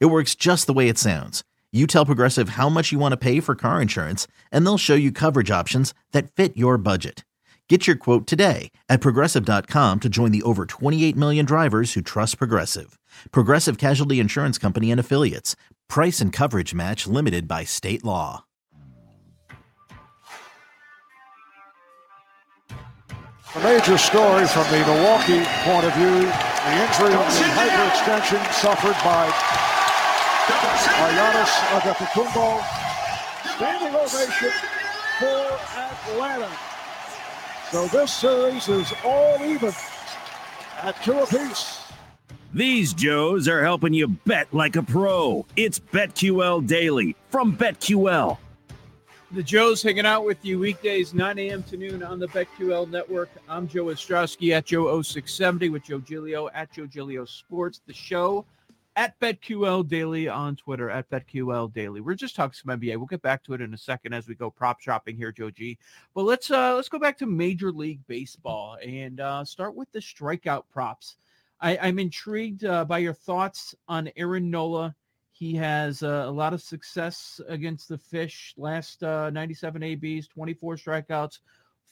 It works just the way it sounds. You tell Progressive how much you want to pay for car insurance, and they'll show you coverage options that fit your budget. Get your quote today at progressive.com to join the over 28 million drivers who trust Progressive. Progressive Casualty Insurance Company and Affiliates. Price and coverage match limited by state law. A major story from the Milwaukee point of view, the injury of the hyperextension suffered by Giannis Antetokounmpo. Standing ovation for Atlanta. So this series is all even at two apiece. These Joes are helping you bet like a pro. It's BetQL Daily from BetQL. The Joes hanging out with you weekdays, 9 a.m. to noon on the BetQL network. I'm Joe Ostrowski at Joe0670 with Joe Giglio at Joe Giglio Sports. The show at BetQL Daily on Twitter at BetQL Daily. We're just talking some NBA. We'll get back to it in a second as we go prop shopping here, Joe G. But let's uh let's go back to Major League Baseball and uh, start with the strikeout props. I, I'm intrigued uh, by your thoughts on Aaron Nola. He has uh, a lot of success against the Fish. Last uh, 97 ABs, 24 strikeouts,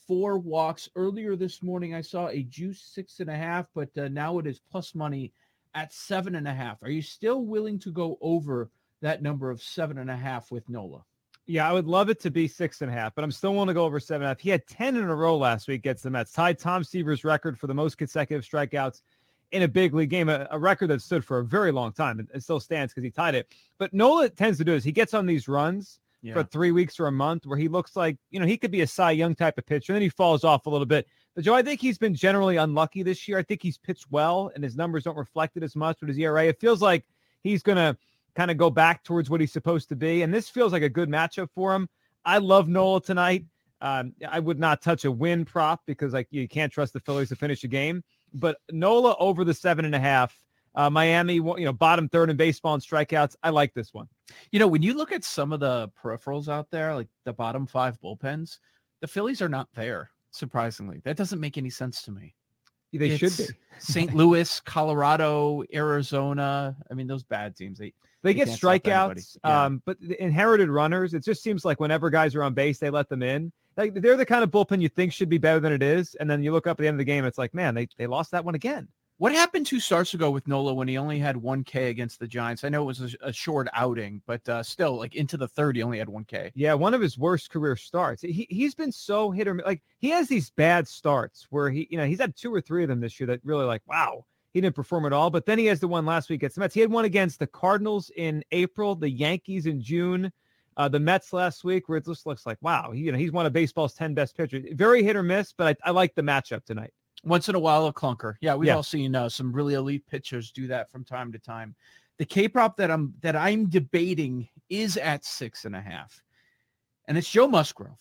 four walks. Earlier this morning, I saw a juice six and a half, but uh, now it is plus money at seven and a half. Are you still willing to go over that number of seven and a half with Nola? Yeah, I would love it to be six and a half, but I'm still willing to go over seven and a half. He had 10 in a row last week against the Mets, tied Tom Seaver's record for the most consecutive strikeouts in a big league game, a, a record that stood for a very long time and still stands because he tied it. But Nola tends to do is he gets on these runs yeah. for three weeks or a month where he looks like, you know, he could be a Cy Young type of pitcher. And then he falls off a little bit. But Joe, I think he's been generally unlucky this year. I think he's pitched well and his numbers don't reflect it as much with his ERA. It feels like he's going to kind of go back towards what he's supposed to be. And this feels like a good matchup for him. I love Nola tonight. Um, I would not touch a win prop because like you can't trust the Phillies to finish a game but Nola over the seven and a half. Uh, Miami, you know, bottom third in baseball and strikeouts. I like this one. You know, when you look at some of the peripherals out there, like the bottom five bullpens, the Phillies are not there. Surprisingly, that doesn't make any sense to me. They it's should be. St. Louis, Colorado, Arizona. I mean, those bad teams. They they, they get strikeouts, yeah. um, but the inherited runners. It just seems like whenever guys are on base, they let them in like they're the kind of bullpen you think should be better than it is, and then you look up at the end of the game, it's like, man, they they lost that one again. What happened two starts ago with Nola when he only had one K against the Giants? I know it was a, a short outing, but uh, still, like into the third, he only had one K. Yeah, one of his worst career starts. He he's been so hit or like he has these bad starts where he you know he's had two or three of them this year that really like wow he didn't perform at all. But then he has the one last week against the Mets. He had one against the Cardinals in April, the Yankees in June. Uh, the Mets last week, where it just looks like, wow, he, you know, he's one of baseball's 10 best pitchers. Very hit or miss, but I, I like the matchup tonight. Once in a while, a clunker. Yeah, we've yeah. all seen uh, some really elite pitchers do that from time to time. The K prop that I'm that I'm debating is at six and a half, and it's Joe Musgrove.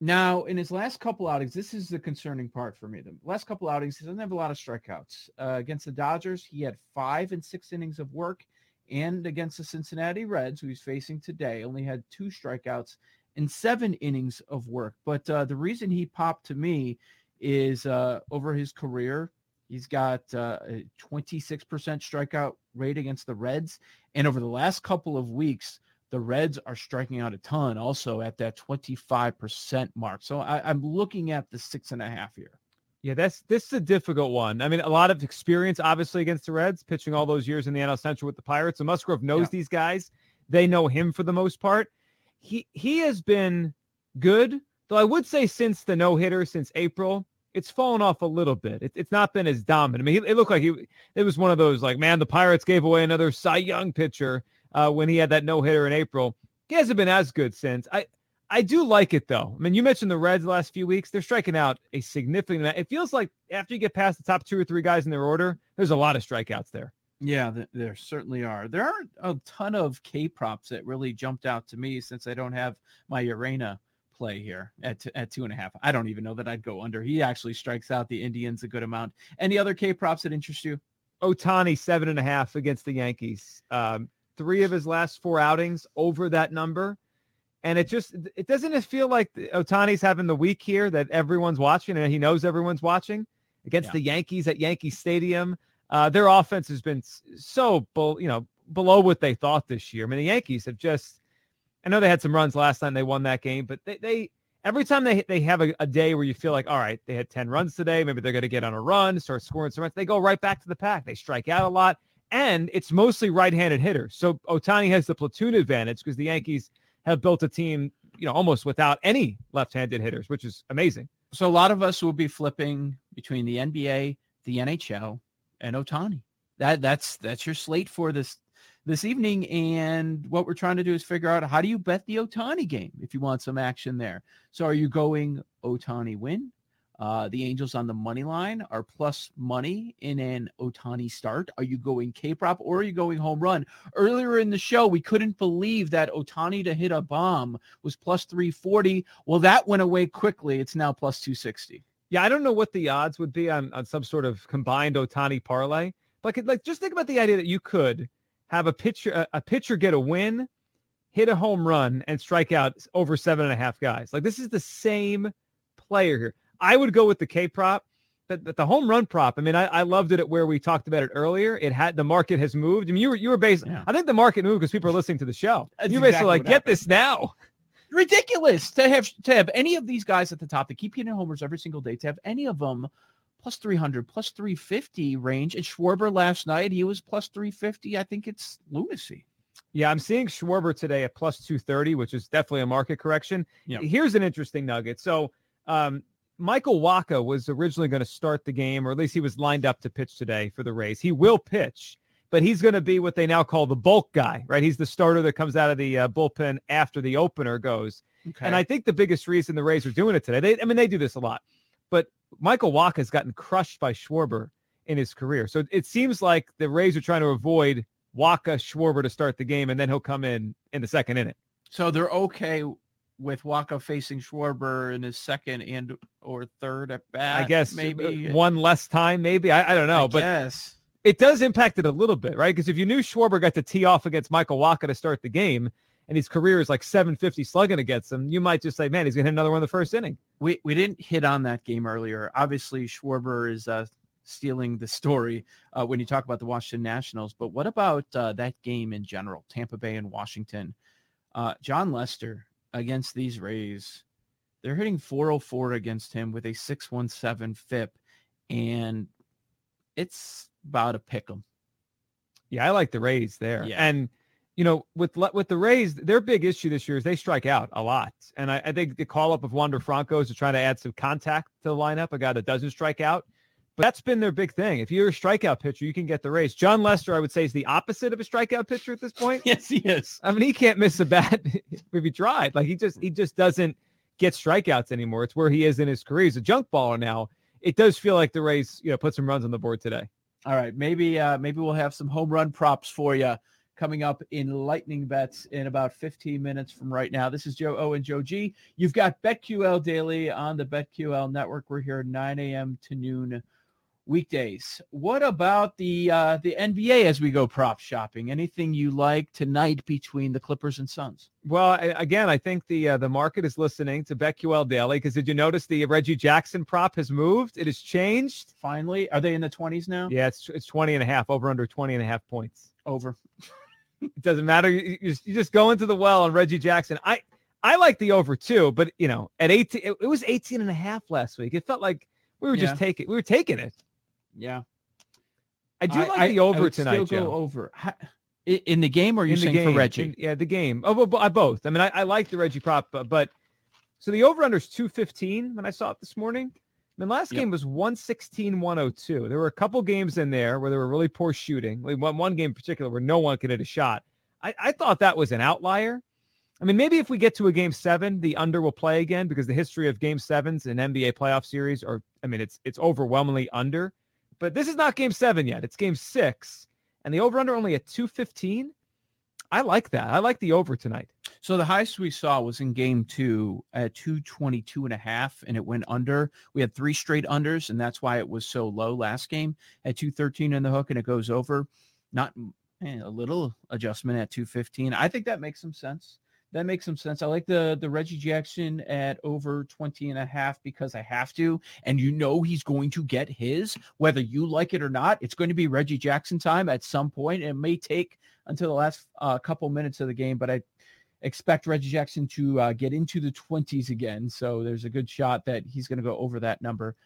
Now, in his last couple outings, this is the concerning part for me. The last couple outings, he doesn't have a lot of strikeouts. Uh, against the Dodgers, he had five and six innings of work and against the Cincinnati Reds, who he's facing today, only had two strikeouts in seven innings of work. But uh, the reason he popped to me is uh, over his career, he's got uh, a 26% strikeout rate against the Reds. And over the last couple of weeks, the Reds are striking out a ton also at that 25% mark. So I, I'm looking at the six and a half here. Yeah, that's this is a difficult one. I mean, a lot of experience, obviously, against the Reds, pitching all those years in the NL Central with the Pirates. So Musgrove knows yeah. these guys. They know him for the most part. He he has been good, though. I would say since the no hitter, since April, it's fallen off a little bit. It, it's not been as dominant. I mean, it looked like he it was one of those like, man, the Pirates gave away another Cy Young pitcher uh, when he had that no hitter in April. He hasn't been as good since. I I do like it though. I mean, you mentioned the Reds the last few weeks. They're striking out a significant amount. It feels like after you get past the top two or three guys in their order, there's a lot of strikeouts there. Yeah, there certainly are. There aren't a ton of K props that really jumped out to me since I don't have my Urena play here at t- at two and a half. I don't even know that I'd go under. He actually strikes out the Indians a good amount. Any other K props that interest you? Ohtani seven and a half against the Yankees. Um, three of his last four outings over that number. And it just it doesn't it feel like Ohtani's having the week here that everyone's watching and he knows everyone's watching against Yeah. the Yankees at Yankee Stadium. Uh, their offense has been so you know below what they thought this year. I mean, the Yankees have just I know they had some runs last time they won that game, but they, they every time they they have a, a day where you feel like all right, they had 10 runs today, maybe they're going to get on a run, start scoring some runs, they go right back to the pack. They strike out a lot and it's mostly right-handed hitters. So Ohtani has the platoon advantage because the Yankees have built a team, you know, almost without any left-handed hitters, which is amazing. So a lot of us will be flipping between the NBA, the NHL, and Ohtani. That that's that's your slate for this this evening. And what we're trying to do is figure out how do you bet the Ohtani game if you want some action there. So are you going Ohtani win? Uh, the Angels on the money line are plus money in an Ohtani start. Are you going K prop or are you going home run? Earlier in the show, we couldn't believe that Ohtani to hit a bomb was plus 340. Well, that went away quickly. It's now plus 260. Yeah, I don't know what the odds would be on, on some sort of combined Ohtani parlay, could, like just think about the idea that you could have a pitcher a, a pitcher get a win, hit a home run, and strike out over seven and a half guys. Like this is the same player here. I would go with the K prop, but, but the home run prop. I mean, I, I loved it at where we talked about it earlier. It had the market has moved. I mean, you were you were based. Yeah. I think the market moved because people are listening to the show. That's You're basically exactly like, get happened. this now. Ridiculous to have to have any of these guys at the top that keep hitting homers every single day. To have any of them plus 300, plus 350 range. And Schwarber last night, he was plus 350. I think it's lunacy. Yeah, I'm seeing Schwarber today at plus 230, which is definitely a market correction. Yeah. Here's an interesting nugget. So, um, Michael Wacha was originally going to start the game, or at least he was lined up to pitch today for the Rays. He will pitch, but he's going to be what they now call the bulk guy, right? He's the starter that comes out of the uh, bullpen after the opener goes. Okay. And I think the biggest reason the Rays are doing it today, they, I mean, they do this a lot, but Michael Wacha has gotten crushed by Schwarber in his career. So it seems like the Rays are trying to avoid Wacha Schwarber to start the game, and then he'll come in in the second inning. so they're okay with Wacha facing Schwarber in his second and or third at bat. I guess maybe uh, one less time, maybe. I, I don't know, I but guess. it does impact it a little bit, right? Because if you knew Schwarber got to tee off against Michael Wacha to start the game, and his career is like 750 slugging against him, you might just say, man, he's gonna hit another one in the first inning. we we didn't hit on that game earlier. Obviously, Schwarber is uh, stealing the story uh, when you talk about the Washington Nationals. But what about uh, that game in general, Tampa Bay and Washington? Uh, Jon Lester against these Rays, they're hitting 404 against him with a 617 FIP, and it's about a pick 'em. Yeah, I like the Rays there. Yeah. And you know, with with the Rays, their big issue this year is they strike out a lot. And I, I think the call up of Wander Franco is to try to add some contact to the lineup, a guy that doesn't strike out. But that's been their big thing. If you're a strikeout pitcher, you can get the Rays. Jon Lester, I would say, is the opposite of a strikeout pitcher at this point. Yes, he is. I mean, he can't miss a bat if he tried. Like he just he just doesn't get strikeouts anymore. It's where he is in his career. He's a junk baller now. It does feel like the Rays, you know, put some runs on the board today. All right, maybe uh maybe we'll have some home run props for you coming up in lightning bets in about 15 minutes from right now. This is Joe O and Joe G. You've got BetQL Daily on the BetQL network. We're here 9 a.m. to noon weekdays. What about the uh the NBA as we go prop shopping? Anything you like tonight between the Clippers and Suns? Well, I, again, I think the uh, the market is listening to BetQL Daily because did you notice the Reggie Jackson prop has moved? It has changed. Finally, are they in the 20s now? Yeah, it's it's 20 and a half, over under 20 and a half points. Over. It doesn't matter. You, you, just, you just go into the well on Reggie Jackson. I I like the over too, but you know, at 18 it, it was 18 and a half last week. It felt like we were Yeah. just taking we were taking it. Yeah. I do like the over tonight, Still Joe. go over. Ha- i- In the game, or are you in saying game. for Reggie? In- yeah, the game. Oh, but, uh, I both. I mean, I, I like the Reggie prop, but, but so the over under is 215 when I saw it this morning. Mean, last Yep. game was 116, 102. There were a couple games in there where there were really poor shooting. Like one, one game in particular where no one could hit a shot. I, I thought that was an outlier. I mean, maybe if we get to a game seven, the under will play again because the history of game sevens in NBA playoff series are, I mean, it's it's overwhelmingly under. But this is not game seven yet. It's game six. and the over under only at 215. I like that. I like the over tonight. So the highest we saw was in game two at 222 and a half, and it went under. We had three straight unders, and that's why it was so low last game at 213 in the hook, and it goes over. Not eh, a little adjustment at 215. I think that makes some sense. That makes some sense. I like the the Reggie Jackson at over 20 and a half because I have to. And you know he's going to get his, whether you like it or not. It's going to be Reggie Jackson time at some point. It may take until the last uh, couple minutes of the game, but I expect Reggie Jackson to uh, get into the 20s again. So there's a good shot that he's going to go over that number.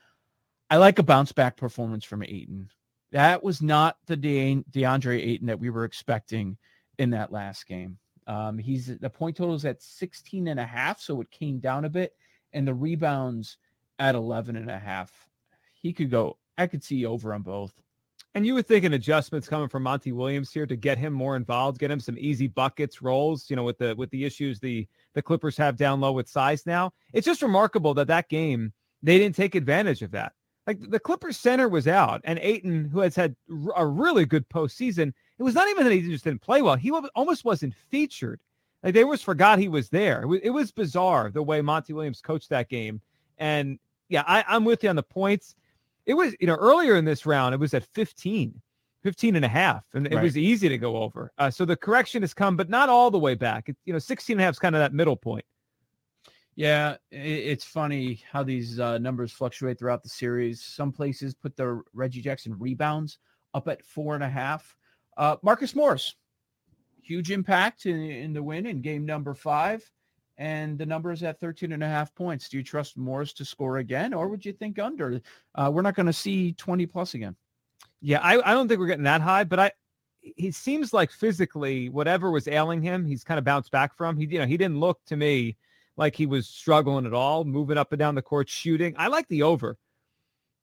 I like a bounce back performance from Ayton. That was not the De- DeAndre Ayton that we were expecting in that last game. Um, he's the point total is at 16 and a half, so it came down a bit, and the rebounds at 11 and a half. He could go, I could see over on both. And you would think an adjustments coming from Monty Williams here to get him more involved, get him some easy buckets, rolls. You know, with the with the issues the the Clippers have down low with size now. It's just remarkable that that game they didn't take advantage of that. Like the Clippers center was out, and Ayton, who has had a really good postseason, it was not even that he just didn't play well; he almost wasn't featured. Like they almost forgot he was there. It was, it was bizarre the way Monty Williams coached that game. And yeah, I, I'm with you on the points it was, you know, earlier in this round, it was at 15, 15 and a half, and right. it was easy to go over. Uh, so the correction has come, but not all the way back. It, you know, 16 and a half is kind of that middle point. Yeah, it's funny how these uh, numbers fluctuate throughout the series. Some places put the Reggie Jackson rebounds up at four and a half. Uh, Marcus Morris, huge impact in, in the win in game number five and the number is at 13 and a half points. Do you trust Morris to score again, or would you think under? Uh, we're not going to see 20 plus again. Yeah, I, I don't think we're getting that high, but I he seems like physically whatever was ailing him, he's kind of bounced back from. He you know he didn't look to me like he was struggling at all, moving up and down the court, shooting. I like the over.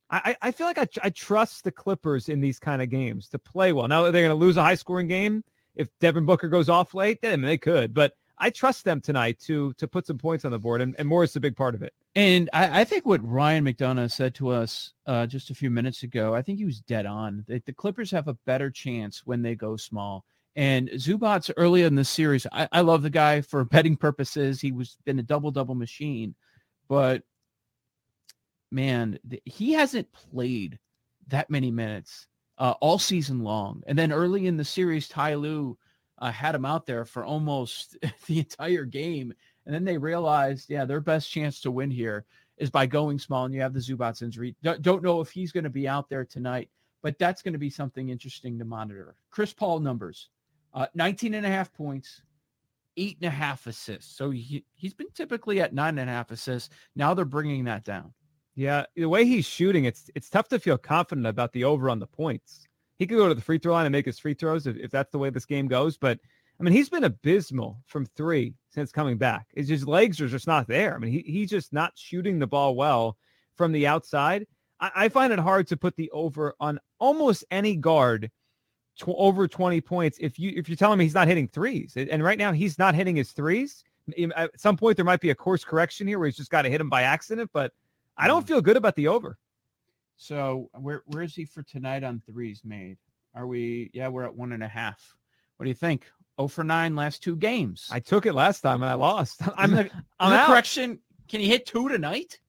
I, I feel like I, I trust the Clippers in these kind of games to play well. Now they're going to lose a high scoring game if Devin Booker goes off late. Then they could, but I trust them tonight to to put some points on the board, and, and Morris is a big part of it. And I, I think what Ryan McDonough said to us uh, just a few minutes ago, I think he was dead on. The, the Clippers have a better chance when they go small. And Zubac early in the series, I, I love the guy for betting purposes. He was been a double double machine, but man, he hasn't played that many minutes uh, all season long. And then early in the series, Ty Lue uh, had him out there for almost the entire game. And then they realized, yeah, their best chance to win here is by going small. And you have the Zubac injury. Don't know if he's going to be out there tonight, but that's going to be something interesting to monitor. Chris Paul numbers uh, 19 and a half points, eight and a half assists. So he, he's been typically at nine and a half assists. Now they're bringing that down. Yeah, the way he's shooting, it's it's tough to feel confident about the over on the points he could go to the free throw line and make his free throws if, if that's the way this game goes. But I mean, he's been abysmal from three since coming back. His just legs are just not there. I mean, he, he's just not shooting the ball well from the outside. I, I find it hard to put the over on almost any guard tw- over 20 points if you if you're telling me he's not hitting threes. And right now he's not hitting his threes. At some point there might be a course correction here where he's just got to hit him by accident, but I don't mm. feel good about the over. So where where is he for tonight on threes made? Are we? Yeah, we're at one and a half. What do you think? Oh for nine last two games. I took it last time and I lost. I'm the, I'm the correction. Can he hit two tonight?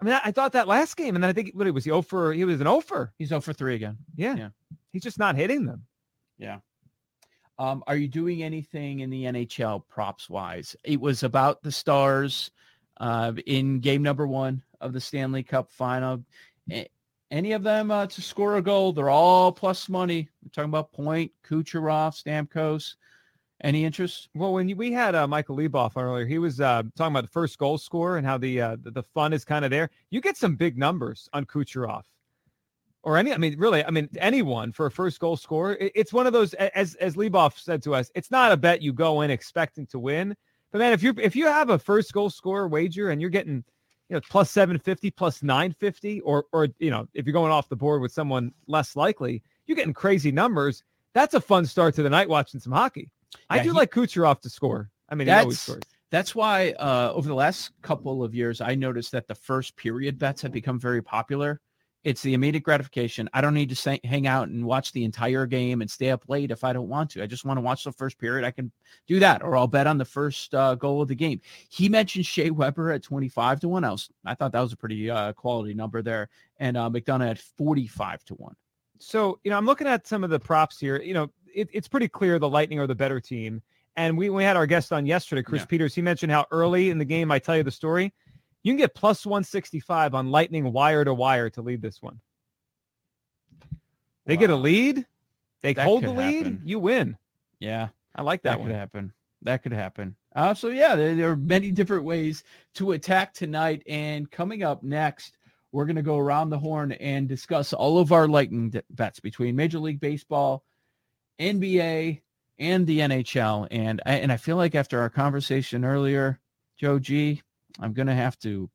I mean, I, I, thought that last game, and then I think what it was he? Oh for he was an offer. He's oh for three again. Yeah, yeah. He's just not hitting them. Yeah. Um, are you doing anything in the NHL props wise? It was about the Stars uh, in game number one of the Stanley Cup final. Any of them uh, to score a goal. They're all plus money. We're talking about Point, Kucherov, Stamkos. Any interest? Well, when we had uh, Michael Leboff on earlier, he was uh, talking about the first goal score and how the, uh, the, the fun is kind of there. You get some big numbers on Kucherov, or any. I mean, really, I mean, anyone for a first goal score. It, it's one of those, as as Leboff said to us, it's not a bet you go in expecting to win. But man, if you if you have a first goal score wager and you're getting you know, plus 750, plus 950, or, or, you know, if you're going off the board with someone less likely, you're getting crazy numbers. That's a fun start to the night watching some hockey. Yeah, I do he, like Kucherov to score. I mean, that's, that's why uh, over the last couple of years, I noticed that the first period bets have become very popular It's the immediate gratification. I don't need to say, hang out and watch the entire game and stay up late if I don't want to. I just want to watch the first period. I can do that, or I'll bet on the first uh, goal of the game. He mentioned Shea Weber at 25 to 1. I, was, I thought that was a pretty uh, quality number there. And uh, McDonagh at 45 to 1. So, you know, I'm looking at some of the props here. You know, it, it's pretty clear the Lightning are the better team. And we, we had our guest on yesterday, Chris yeah. Peters. He mentioned how early in the game I tell you the story you can get plus 165 on Lightning wire to wire to lead this one. They wow. get a lead. They that hold the lead. Happen. You win. Yeah. I like that, that one. could happen. That could happen. Uh, so, yeah, there, there are many different ways to attack tonight. And coming up next, we're going to go around the horn and discuss all of our lightning bets between Major League Baseball, NBA, and the NHL. And I, and I feel like after our conversation earlier, Joe G, I'm going to have to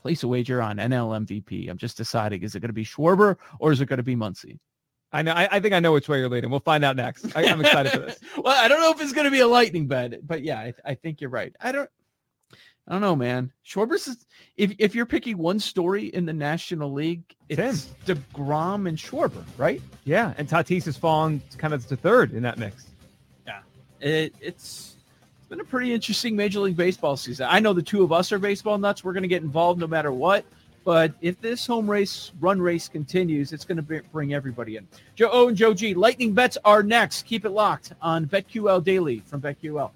place a wager on NL MVP. I'm just deciding, is it going to be Schwarber or is it going to be Muncy? I know. I, I, think I know which way you're leading. We'll find out next. I, am excited for this. well, I don't know if it's going to be a lightning bet, but yeah, I, I, think you're right. I don't. I don't know, man. Schwarber's is, if if you're picking one story in the National League, it's Tim. DeGrom and Schwarber, right? Yeah, and Tatis has fallen kind of to third in that mix. Yeah, it, it's it's been a pretty interesting Major League Baseball season. I know the two of us are baseball nuts. We're going to get involved no matter what. But if this home race run race continues, it's going to bring everybody in. Joe O and Joe G. Lightning bets are next. Keep it locked on BetQL Daily from BetQL.